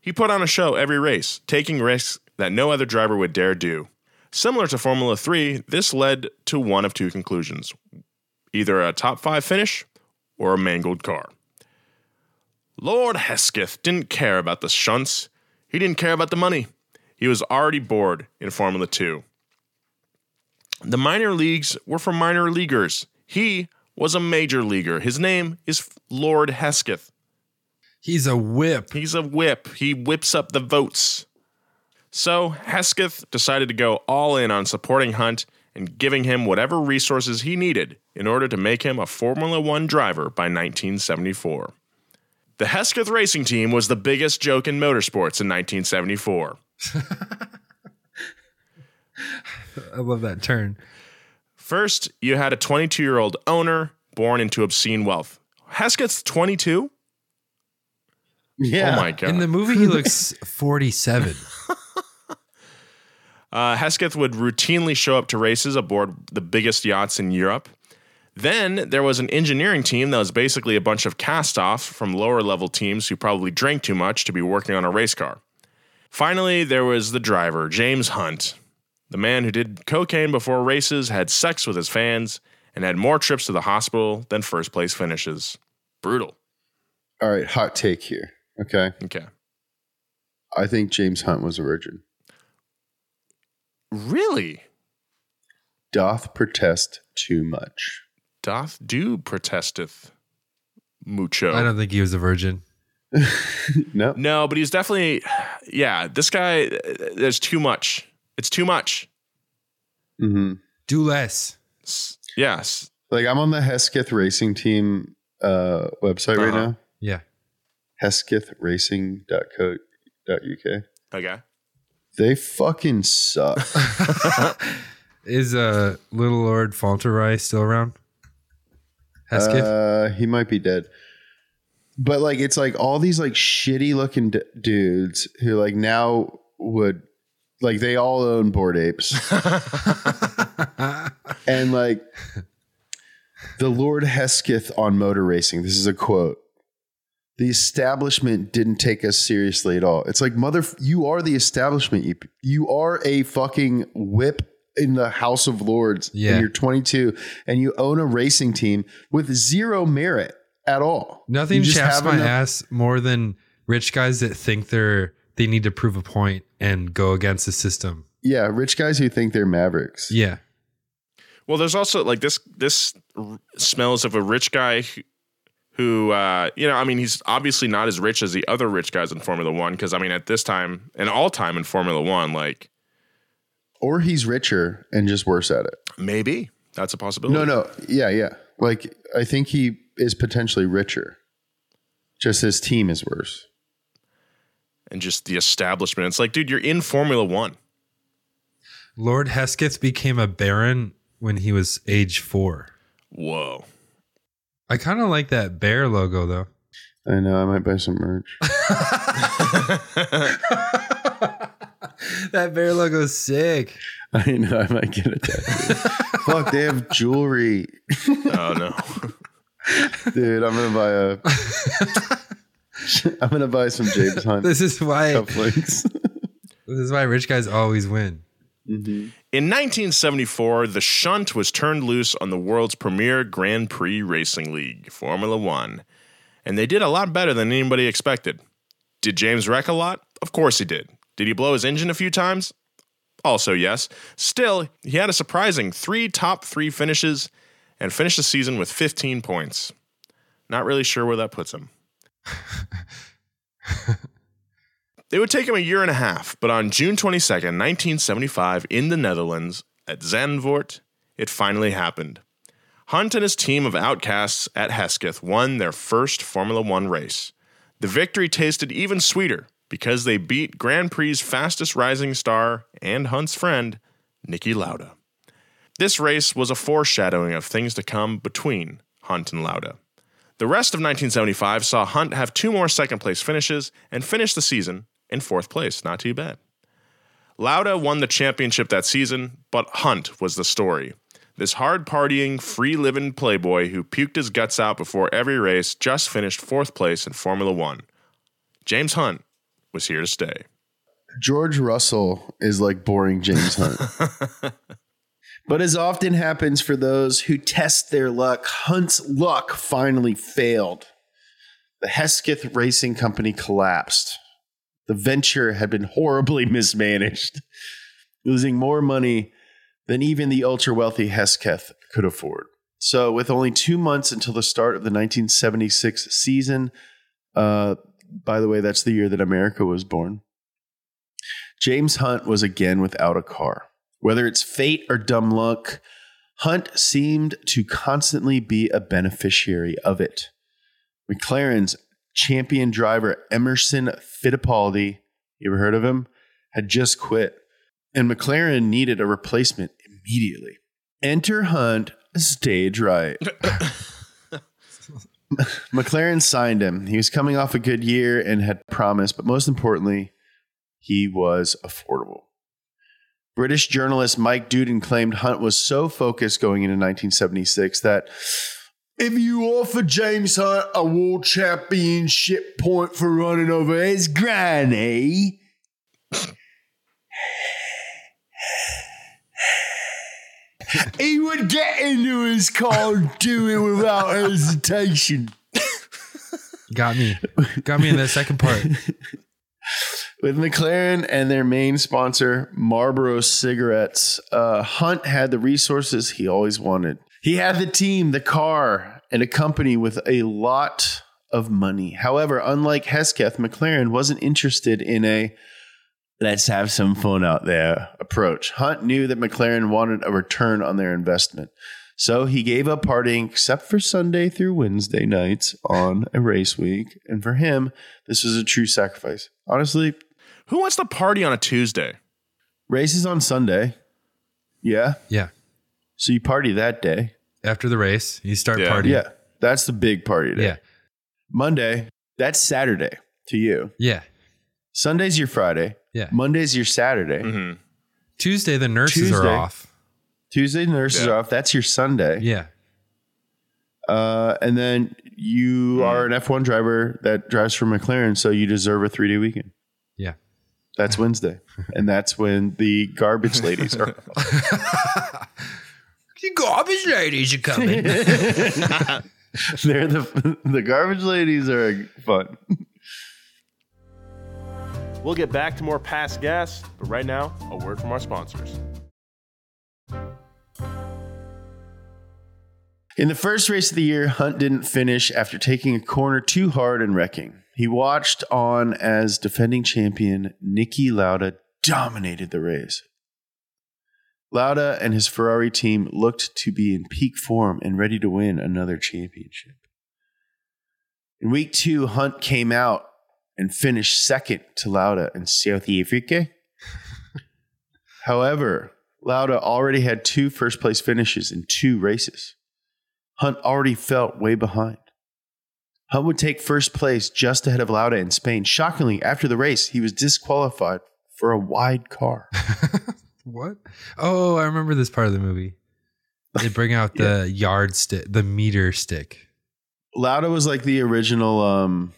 He put on a show every race, taking risks that no other driver would dare do. Similar to Formula 3, this led to one of two conclusions either a top five finish or a mangled car. Lord Hesketh didn't care about the shunts, he didn't care about the money. He was already bored in Formula 2. The minor leagues were for minor leaguers. He was a major leaguer. His name is Lord Hesketh. he's a whip. He's a whip. He whips up the votes. So Hesketh decided to go all in on supporting Hunt and giving him whatever resources he needed in order to make him a Formula One driver by 1974. The Hesketh racing team was the biggest joke in motorsports in 1974. I love that turn. First, you had a 22 year old owner born into obscene wealth. Hesketh's 22? Yeah. Oh my God. In the movie, he looks forty seven. Uh, Hesketh would routinely show up to races aboard the biggest yachts in Europe. Then there was an engineering team that was basically a bunch of cast offs from lower level teams who probably drank too much to be working on a race car. Finally, there was the driver, James Hunt, the man who did cocaine before races, had sex with his fans, and had more trips to the hospital than first place finishes. Brutal. All right, hot take here. Okay. Okay. I think James Hunt was a virgin. Really? Doth protest too much. Doth do protesteth mucho. I don't think he was a virgin. No. No, but he's definitely, yeah. This guy, there's too much. It's too much. hmm Do less. S- Yes. Like I'm on the Hesketh racing team uh, website right Uh-huh. now? Yeah. heskethracing.co.uk. Okay. They fucking suck. Is uh Little Lord Fauntleroy still around? Hesketh? Uh, he might be dead. But like, it's like all these like shitty looking d- dudes who like now would like they all own Bored Apes, and like the Lord Hesketh on motor racing. This is a quote. The establishment didn't take us seriously at all. It's like mother, you are the establishment. You, you are a fucking whip in the House of Lords, Yeah. and you're 22, and you own a racing team with zero merit at all. Nothing You just chaps have my enough- ass more than rich guys that think they're they need to prove a point and go against the system. Yeah, rich guys who think they're mavericks. Yeah. Well, there's also like this. This r- smells of a rich guy who, who uh, you know, I mean, he's obviously not as rich as the other rich guys in Formula One. Because I mean, at this time and all time in Formula One, like Or he's richer and just worse at it. maybe that's a possibility. No, no. Yeah, yeah. Like, I think he is potentially richer. Just his team is worse. and just the establishment. It's like, dude, you're in Formula One. Lord Hesketh became a baron when he was age four. Whoa. I kind of like that bear logo though. I know. I might buy some merch. That bear logo is sick. I know. I might get a tattoo. Fuck, they have jewelry. Oh no. Dude, I'm going to buy a. I'm going to buy some James Hunt This is why cufflinks. this is why rich guys always win. Mm-hmm. In 1974, the shunt was turned loose on the world's premier Grand Prix racing league, Formula One, and they did a lot better than anybody expected. Did James wreck a lot? Of course he did. Did he blow his engine a few times? Also, yes. Still, he had a surprising three top three finishes and finished the season with 15 points. Not really sure where that puts him. It would take him a year and a half, but on June 22nd, 1975, in the Netherlands, at Zandvoort, it finally happened. Hunt and his team of outcasts at Hesketh won their first Formula One race. The victory tasted even sweeter because they beat Grand Prix's fastest rising star and Hunt's friend, Niki Lauda. This race was a foreshadowing of things to come between Hunt and Lauda. The rest of 1975 saw Hunt have two more second place finishes and finish the season in fourth place. Not too bad. Lauda won the championship that season, but Hunt was the story. This hard partying, free living playboy who puked his guts out before every race just finished fourth place in Formula One. James Hunt was here to stay. George Russell is like boring James Hunt. but as often happens for those who test their luck, Hunt's luck finally failed. The Hesketh Racing Company collapsed. The venture had been horribly mismanaged, losing more money than even the ultra wealthy Hesketh could afford. So, with only two months until the start of the 1976 season, uh, by the way, that's the year that America was born. James Hunt was again without a car. Whether it's fate or dumb luck, Hunt seemed to constantly be a beneficiary of it. McLaren's champion driver Emerson Fittipaldi, you ever heard of him? Had just quit, and McLaren needed a replacement immediately. Enter Hunt, stage right. McLaren signed him. He was coming off a good year and had promised, but most importantly, he was affordable. British journalist Mike Doodson claimed Hunt was so focused going into 1976 that if you offer James Hunt a world championship point for running over his granny, he would get into his car and do it without hesitation. Got me. Got me in that second part. With McLaren and their main sponsor, Marlboro Cigarettes, uh, Hunt had the resources he always wanted. He had the team, the car, and a company with a lot of money. However, unlike Hesketh, McLaren wasn't interested in a let's have some fun out there approach. Hunt knew that McLaren wanted a return on their investment. So he gave up partying except for Sunday through Wednesday nights on a race week. And for him, this was a true sacrifice. Honestly, Who wants to party on a Tuesday? races on Sunday. Yeah. Yeah. So you party that day. After the race, you start Yeah. partying. Yeah. That's the big party day. Yeah. Monday, that's Saturday to you. Yeah. Sunday's your Friday. Yeah. Monday's your Saturday. Mm-hmm. Tuesday, the nurses Tuesday. are off. Tuesday, the nurses Yeah. are off. That's your Sunday. Yeah. Uh, and then you Hmm. are an F1 driver that drives for McLaren, so you deserve a three day weekend. Yeah. That's Wednesday. and that's when the garbage ladies are. The garbage ladies are coming. They're the the garbage ladies are fun. We'll get back to more past gas, but right now, a word from our sponsors. In the first race of the year, Hunt didn't finish after taking a corner too hard and wrecking. He watched on as defending champion Niki Lauda dominated the race. Lauda and his Ferrari team looked to be in peak form and ready to win another championship. In week two, Hunt came out and finished second to Lauda in South Africa. However, Lauda already had two first place finishes in two races. Hunt already felt way behind. Hunt would take first place just ahead of Lauda in Spain. Shockingly, after the race, he was disqualified for a wide car. what? Oh, I remember this part of the movie. They bring out the yard stick, the meter stick. Lauda was like the original um,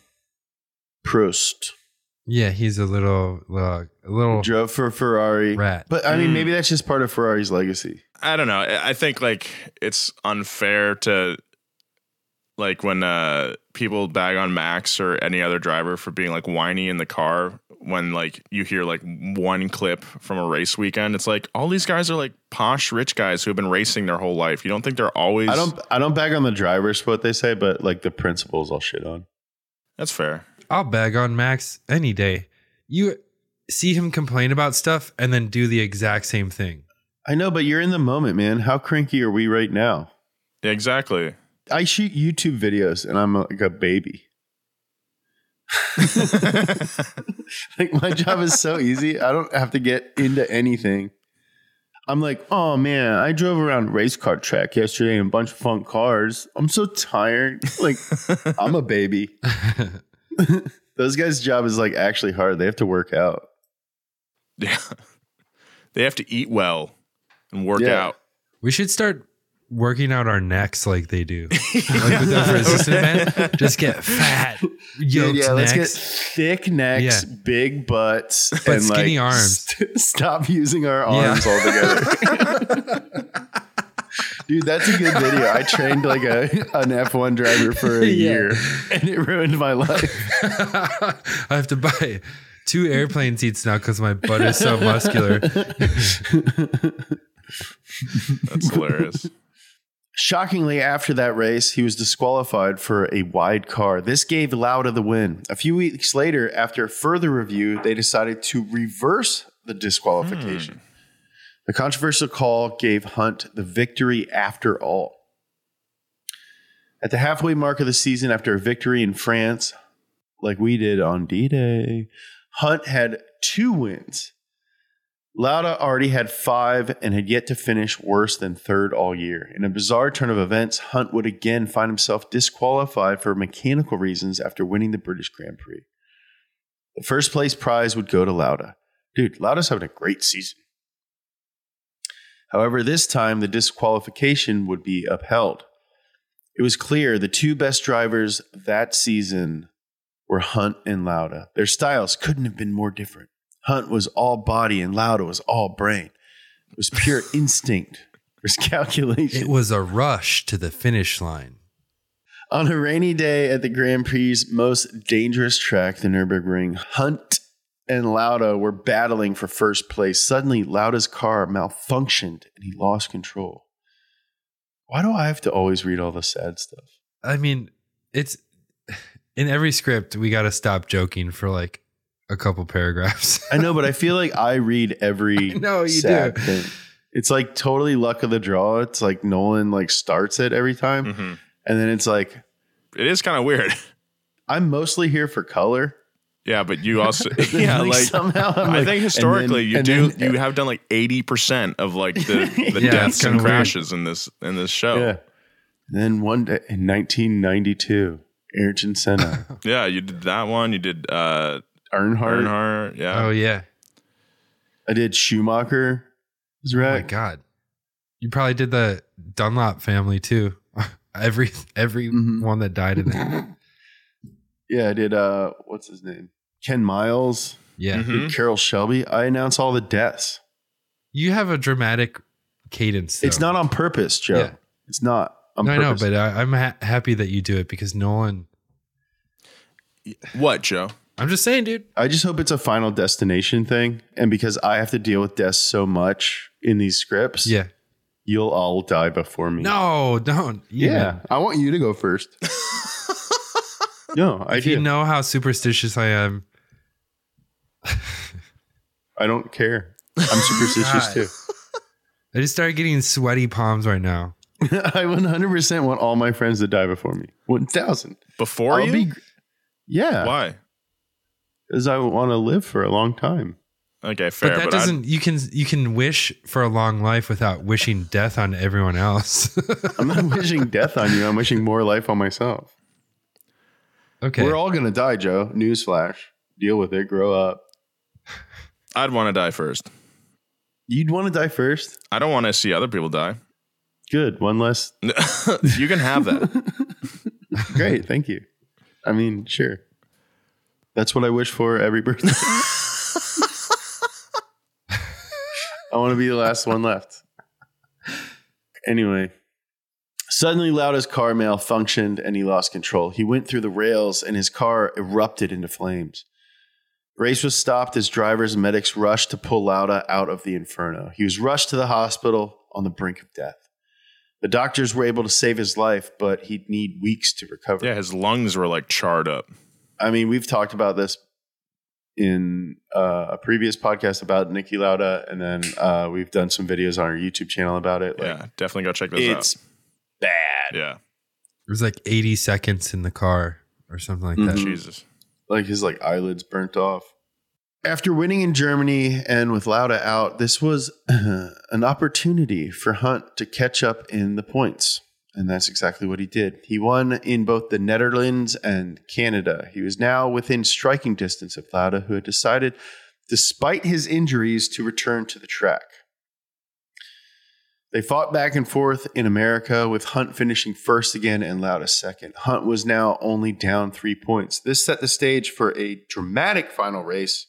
Prost. Yeah, he's a little, uh, a little Drove for Ferrari. rat. But I mean, Mm. maybe that's just part of Ferrari's legacy. I don't know. I I think like it's unfair to like when uh people bag on Max or any other driver for being like whiny in the car when like you hear like one clip from a race weekend. It's like all these guys are like posh rich guys who have been racing their whole life. You don't think they're always I don't. I don't bag on the drivers for what they say, but like the principles, I'll shit on. That's fair. I'll bag on Max any day. You see him complain about stuff and then do the exact same thing. I know, but you're in the moment, man. How cranky are we right now? Exactly. I shoot YouTube videos and I'm like a baby. like my job is so easy. I don't have to get into anything. I'm like, oh man, I drove around race car track yesterday in a bunch of fun cars. I'm so tired. Like, I'm a baby. Those guys' job is like actually hard. They have to work out. Yeah. They have to eat well and work Yeah. out. We should start working out our necks like they do. like with the resistant event. Just get fat, yoked yeah, let's get thick necks, Yeah. big butts, But skinny arms. st- stop using our Yeah. arms altogether. Dude, that's a good video. I trained like a an F1 driver for a Yeah. year and it ruined my life. I have to buy two airplane seats now because my butt is so muscular. That's hilarious. Shockingly, after that race, he was disqualified for a wide car. This gave Lauda the win. A few weeks later, after further review, they decided to reverse the disqualification. Hmm. The controversial call gave Hunt the victory after all. At the halfway mark of the season, after a victory in France, like we did on D Day, Hunt had two wins. Lauda already had five and had yet to finish worse than third all year. In a bizarre turn of events, Hunt would again find himself disqualified for mechanical reasons after winning the British Grand Prix. The first place prize would go to Lauda. Dude, Lauda's having a great season. However, this time the disqualification would be upheld. It was clear the two best drivers that season were Hunt and Lauda. Their styles couldn't have been more different. Hunt was all body and Lauda was all brain. It was pure instinct. It was calculation. It was a rush to the finish line. On a rainy day at the Grand Prix's most dangerous track, the Nürburgring, Hunt and Lauda were battling for first place. Suddenly, Lauda's car malfunctioned and he lost control. Why do I have to always read all the sad stuff? I mean, it's in every script, we got to stop joking for like a couple paragraphs. I know, but I feel like I read every No, you sad do. thing It's like totally luck of the draw. It's like Nolan like starts it every time, Mm-hmm. and then it's like It is kind of weird. I'm mostly here for color. Yeah, but you also yeah, Like, like, somehow I'm I like- think historically then- you do then- you have done like eighty percent of like the, the Yeah, deaths and kinda weird. crashes in this in this show. Yeah. Then one day in 1992, Ayrton Senna, Yeah, you did that one. You did uh Earnhardt. Earnhardt. Yeah. Oh yeah. I did Schumacher. Was Oh my right. god. You probably did the Dunlop family too. every every Mhm. one that died in there. Yeah, I did. Uh, what's his name? Ken Miles. Yeah. Mhm. Carroll Shelby. I announce all the deaths. You have a dramatic cadence. It's not on purpose, Joe. Yeah. It's not on No, I know, but I, I'm ha- happy that you do it because Nolan. What, Joe? I'm just saying, dude. I just hope it's a final destination thing. And because I have to deal with death so much in these scripts, Yeah. you'll all die before me. No, don't. Yeah. I want you to go first. no, I If you know how superstitious I am, I don't care. I'm superstitious too. I just started getting sweaty palms right now. I 100% want all my friends to die before me. 1000. Before I'll you? be Yeah. Why? Because I want to live for a long time. Okay, fair. but that I'd- doesn't. You can you can wish for a long life without wishing death on everyone else. I'm not wishing death on you. I'm wishing more life on myself. okay. We're all going to die, Joe. Newsflash. Deal with it. Grow up. I'd want to die first. You'd want to die first? I don't want to see other people die. Good. One less. you can have that. Great. Thank you. I mean, sure. That's what I wish for every birthday. I want to be the last one left. Anyway, suddenly Lauda's car malfunctioned and he lost control. He went through the rails and his car erupted into flames. Race was stopped as drivers and medics rushed to pull Lauda out of the inferno. He was rushed to the hospital on the brink of death. The doctors were able to save his life, but he'd need weeks to recover. Yeah, his lungs were like charred up. I mean, we've talked about this in uh, a previous podcast about Niki Lauda, and then uh, we've done some videos on our YouTube channel about it. Like, yeah, definitely go check those it's out. bad. Yeah, It was like 80 seconds in the car or something like that. Mhm. Jesus. Like his like eyelids burnt off. After winning in Germany and with Lauda out, this was an opportunity for Hunt to catch up in the points. And that's exactly what he did. He won in both the Netherlands and Canada. He was now within striking distance of Lauda, who had decided, despite his injuries, to return to the track. They fought back and forth in America, with Hunt finishing first again and Lauda second. Hunt was now only down three points. This set the stage for a dramatic final race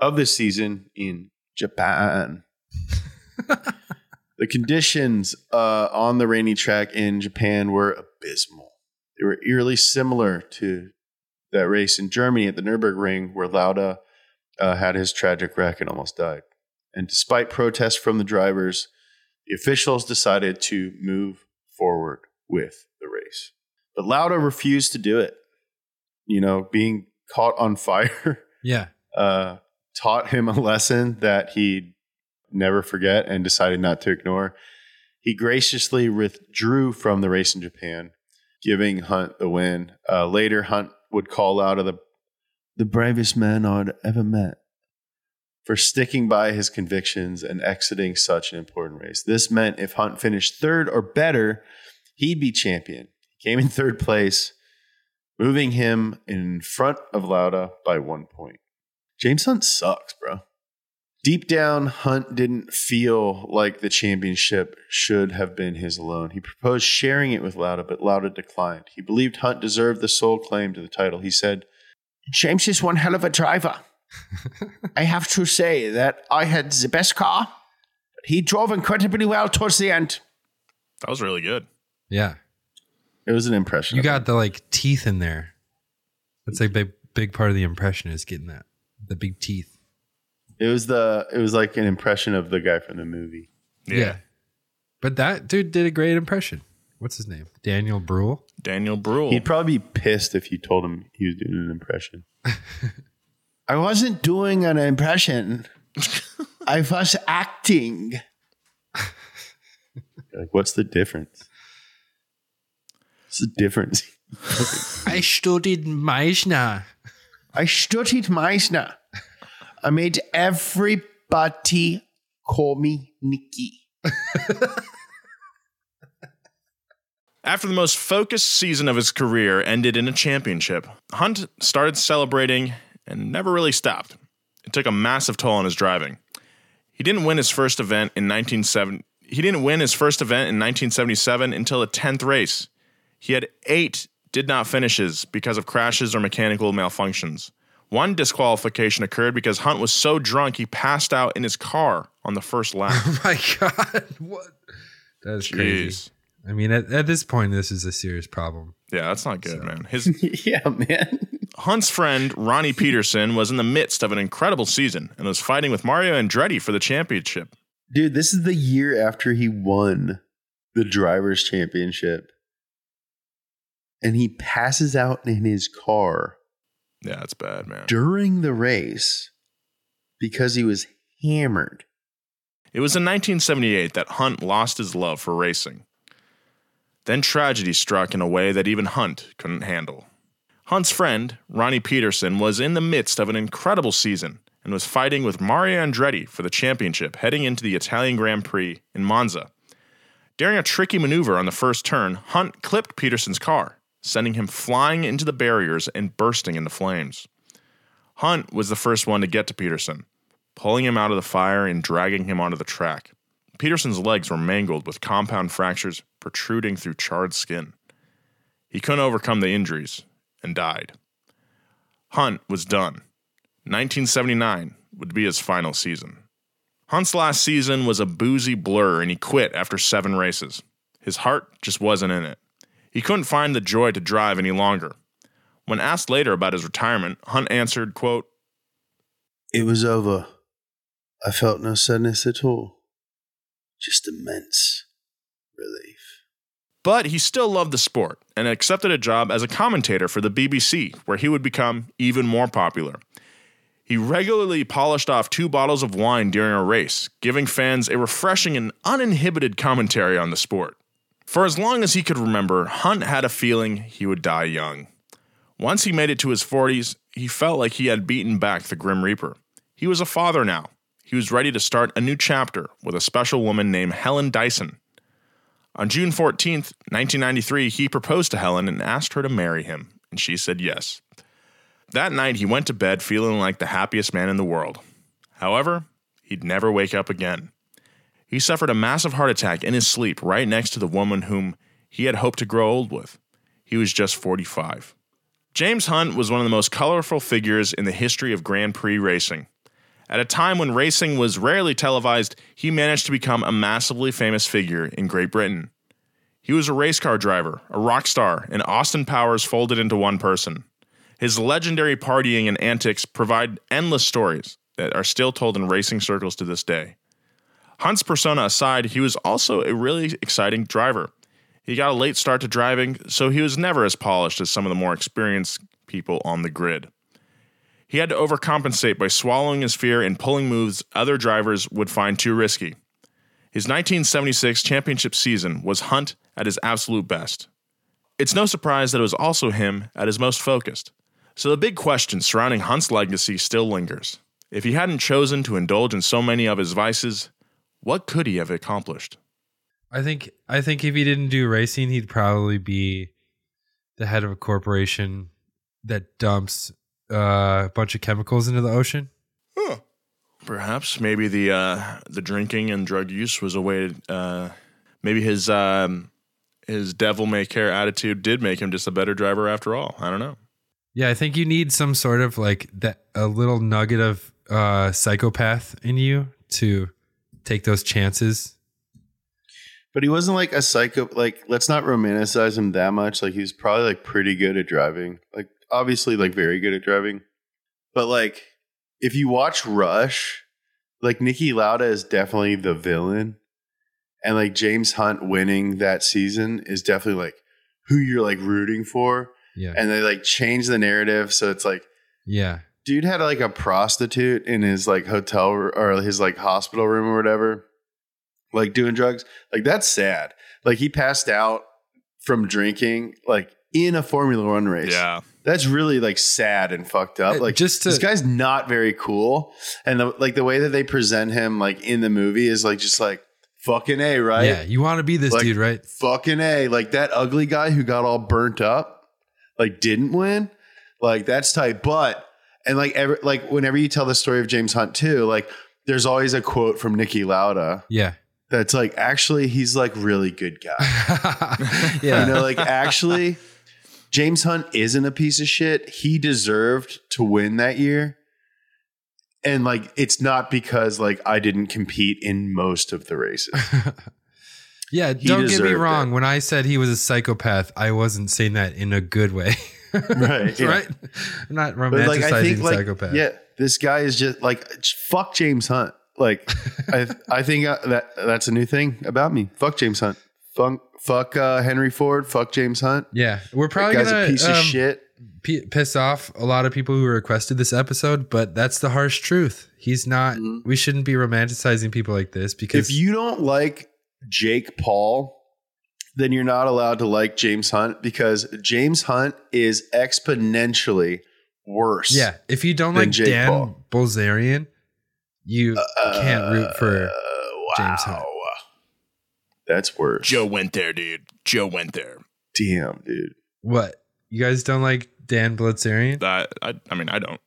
of the season in Japan. the conditions uh, on the rainy track in Japan were abysmal. They were eerily similar to that race in Germany at the Nürburgring, where Lauda uh, had his tragic wreck and almost died. And despite protests from the drivers, the officials decided to move forward with the race. But Lauda refused to do it. You know, being caught on fire Yeah. uh, taught him a lesson that he'd never forget and decided not to ignore. He graciously withdrew from the race in Japan, giving Hunt the win. Uh, later, Hunt would call out of the the bravest man I'd ever met for sticking by his convictions and exiting such an important race. This meant if Hunt finished third or better, he'd be champion. He came in third place, moving him in front of Lauda by one point. James Hunt sucks, bro. Deep down, Hunt didn't feel like the championship should have been his alone. He proposed sharing it with Lauda, but Lauda declined. He believed Hunt deserved the sole claim to the title. He said, James is one hell of a driver. I have to say that I had the best car, but he drove incredibly well towards the end. That was really good. Yeah. It was an impression. You got the like teeth in there. That's like big big part of the impression is getting that. The big teeth. It was the it was like an impression of the guy from the movie. Yeah. But that dude did a great impression. What's his name? Daniel Bruhl. Daniel Bruhl. He'd probably be pissed if you told him he was doing an impression. I wasn't doing an impression. I was acting. Like, what's the difference? What's the difference? I studied Meisner. I studied Meisner. I made everybody call me Niki. After the most focused season of his career ended in a championship, Hunt started celebrating and never really stopped. It took a massive toll on his driving. He didn't win his first event in 1970. He didn't win his first event in 1977 until the 10th race. He had eight did not finishes because of crashes or mechanical malfunctions. One disqualification occurred because Hunt was so drunk he passed out in his car on the first lap. Oh my god! What? That's crazy. I mean, at, at this point, this is a serious problem. Yeah, that's not good, man. His yeah, man. Hunt's friend Ronnie Peterson was in the midst of an incredible season and was fighting with Mario Andretti for the championship. Dude, this is the year after he won the drivers' championship. And he passes out in his car Yeah, that's bad, man. during the race because he was hammered. It was in 1978 that Hunt lost his love for racing. Then tragedy struck in a way that even Hunt couldn't handle. Hunt's friend, Ronnie Peterson, was in the midst of an incredible season and was fighting with Mario Andretti for the championship heading into the Italian Grand Prix in Monza. During a tricky maneuver on the first turn, Hunt clipped Peterson's car, sending him flying into the barriers and bursting into flames. Hunt was the first one to get to Peterson, pulling him out of the fire and dragging him onto the track. Peterson's legs were mangled with compound fractures protruding through charred skin. He couldn't overcome the injuries and died. Hunt was done. 1979 would be his final season. Hunt's last season was a boozy blur and he quit after seven races. His heart just wasn't in it. He couldn't find the joy to drive any longer. When asked later about his retirement, Hunt answered, quote, It was over. I felt no sadness at all. Just immense relief. But he still loved the sport and accepted a job as a commentator for the BBC, where he would become even more popular. He regularly polished off two bottles of wine during a race, giving fans a refreshing and uninhibited commentary on the sport. For as long as he could remember, Hunt had a feeling he would die young. Once he made it to his 40s, he felt like he had beaten back the Grim Reaper. He was a father now. He was ready to start a new chapter with a special woman named Helen Dyson. On June 14th, 1993, he proposed to Helen and asked her to marry him, and she said yes. That night, he went to bed feeling like the happiest man in the world. However, he'd never wake up again. He suffered a massive heart attack in his sleep right next to the woman whom he had hoped to grow old with. He was just 45. James Hunt was one of the most colorful figures in the history of Grand Prix racing. At a time when racing was rarely televised, he managed to become a massively famous figure in Great Britain. He was a race car driver, a rock star, and Austin Powers folded into one person. His legendary partying and antics provide endless stories that are still told in racing circles to this day. Hunt's persona aside, he was also a really exciting driver. He got a late start to driving, so he was never as polished as some of the more experienced people on the grid. He had to overcompensate by swallowing his fear and pulling moves other drivers would find too risky. His 1976 championship season was Hunt at his absolute best. It's no surprise that it was also him at his most focused. So the big question surrounding Hunt's legacy still lingers. If he hadn't chosen to indulge in so many of his vices, what could he have accomplished? I think I think if he didn't do racing, he'd probably be the head of a corporation that dumps uh, a bunch of chemicals into the ocean. Perhaps maybe the uh, the drinking and drug use was a way. To, uh, maybe his um, his devil may care attitude did make him just a better driver after all. I don't know. Yeah, I think you need some sort of like that a little nugget of uh, psychopath in you to take those chances. But he wasn't like a psycho. Like, let's not romanticize him that much. Like, he's probably like pretty good at driving. Like, obviously, like very good at driving. But like, if you watch Rush, like Niki Lauda is definitely the villain, and like James Hunt winning that season is definitely like who you're like rooting for. Yeah. And they like change the narrative, so it's like yeah. Dude had like a prostitute in his like hotel or his like hospital room or whatever like doing drugs. Like that's sad. Like he passed out from drinking, like in a Formula One race. Yeah. That's really like sad and fucked up. Like just to- this guy's not very cool, and the, like the way that they present him, like in the movie, is like just like fucking a right. Yeah, you want to be this Like, dude, right? Fucking a like that ugly guy who got all burnt up, like didn't win. Like that's tight. But and like every, like whenever you tell the story of James Hunt too, like there's always a quote from Niki Lauda Yeah. that's like actually he's like really good guy. yeah. You know, like actually, James Hunt isn't a piece of shit. He deserved to win that year. And like, it's not because like I didn't compete in most of the races. yeah, He don't get me wrong. it. When I said he was a psychopath, I wasn't saying that in a good way. Right, yeah. right? I'm not romanticizing like, I think like, psychopath. yeah, this guy is just like, fuck James Hunt. Like, I, I think uh, that that's a new thing about me. Fuck James Hunt. Fuck, fuck uh, Henry Ford. Fuck James Hunt. Yeah. We're That probably guy's gonna a piece um, of shit. p- piss off a lot of people who requested this episode, but that's the harsh truth. He's not. We shouldn't be romanticizing people like this because Mm-hmm. If you don't like Jake Paul, then you're not allowed to like James Hunt because James Hunt is exponentially worse. yeah, if you don't like Jake Dan Paul. Bilzerian, you can't root for Uh, James Hunt. That's worse. Joe went there, dude. Joe went there. Damn, dude. What? You guys don't like Dan Bilzerian? That I, I mean, I don't.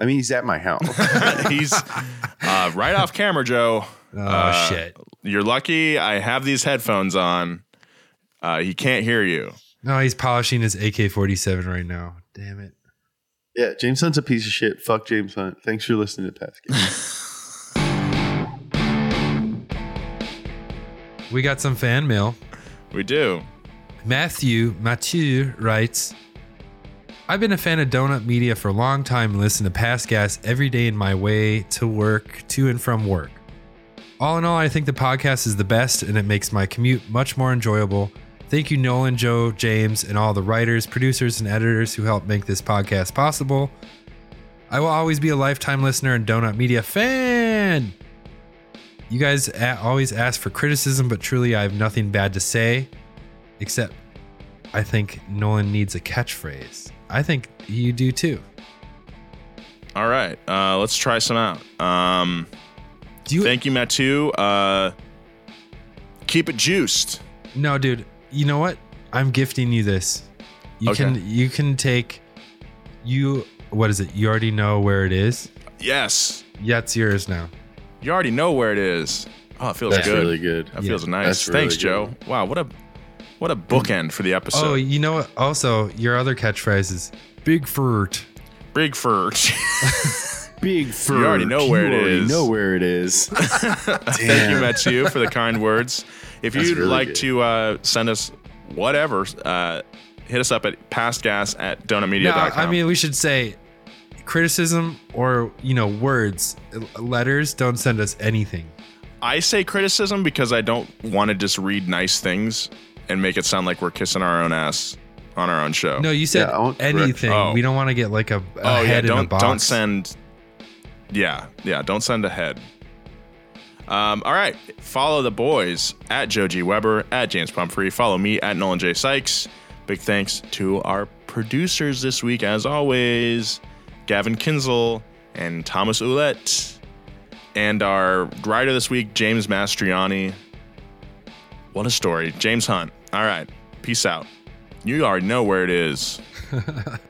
I mean, he's at my house. He's uh, right off camera, Joe. Oh Uh, shit! You're lucky. I have these headphones on. Uh, he can't hear you. No, he's polishing his AK-47 right now. Damn it! yeah, James Hunt's a piece of shit. Fuck James Hunt. Thanks for listening to Past Gas. We got some fan mail. We do. Matthew Mathieu writes, I've been a fan of Donut Media for a long time and listen to Past Gas every day in my way to work, to and from work. All in all, I think the podcast is the best and it makes my commute much more enjoyable. Thank you, Nolan, Joe, James, and all the writers, producers, and editors who helped make this podcast possible. I will always be a lifetime listener and Donut Media fan. You guys always ask for criticism, but truly, I have nothing bad to say. Except, I think Nolan needs a catchphrase. I think you do too. All right. Uh, let's try some out. Um, Do you? thank you, Matthew. Uh, keep it juiced. no, dude. You know what? I'm gifting you this. You Okay. can you can take you. What is it? You already know where it is. Yes. Yeah, it's yours now. You already know where it is. Oh, it feels That's good. really good. That feels nice. That's really Thanks, good. Joe. Wow, what a what a bookend for the episode. oh, you know what? Also, your other catchphrase is Big Furt. Big fur. Big fur. You already know where it already is. Know where it is. Thank you, Matthew, for the kind words. If That's you'd really like good. to uh, send us whatever, uh, hit us up at pastgas at No, donutmedia.com. I mean we should say criticism or you know words, letters. Don't send us anything. I say criticism because I don't want to just read nice things and make it sound like we're kissing our own ass on our own show. No, you said Yeah, I want correct- anything. Oh. We don't want to get like a, a oh yeah, head in a don't box. don't send. Yeah, yeah, don't send a head. Um, all right, follow the boys at Joe G Weber at James Pumphrey. Follow me at Nolan J Sykes. Big thanks to our producers this week, as always, Gavin Kinzel and Thomas Ouellette, and our writer this week, James Mastriani. What a story, James Hunt. All right, peace out. You already know where it is.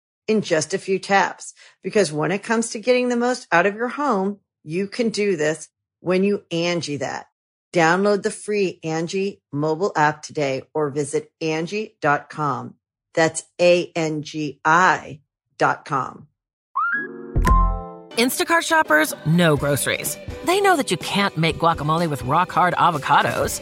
in just a few taps. Because when it comes to getting the most out of your home, you can do this when you Angi that. Download the free Angi mobile app today or visit Angi.com. That's A-N-G-I dot com. Instacart shoppers know groceries. They know that you can't make guacamole with rock hard avocados.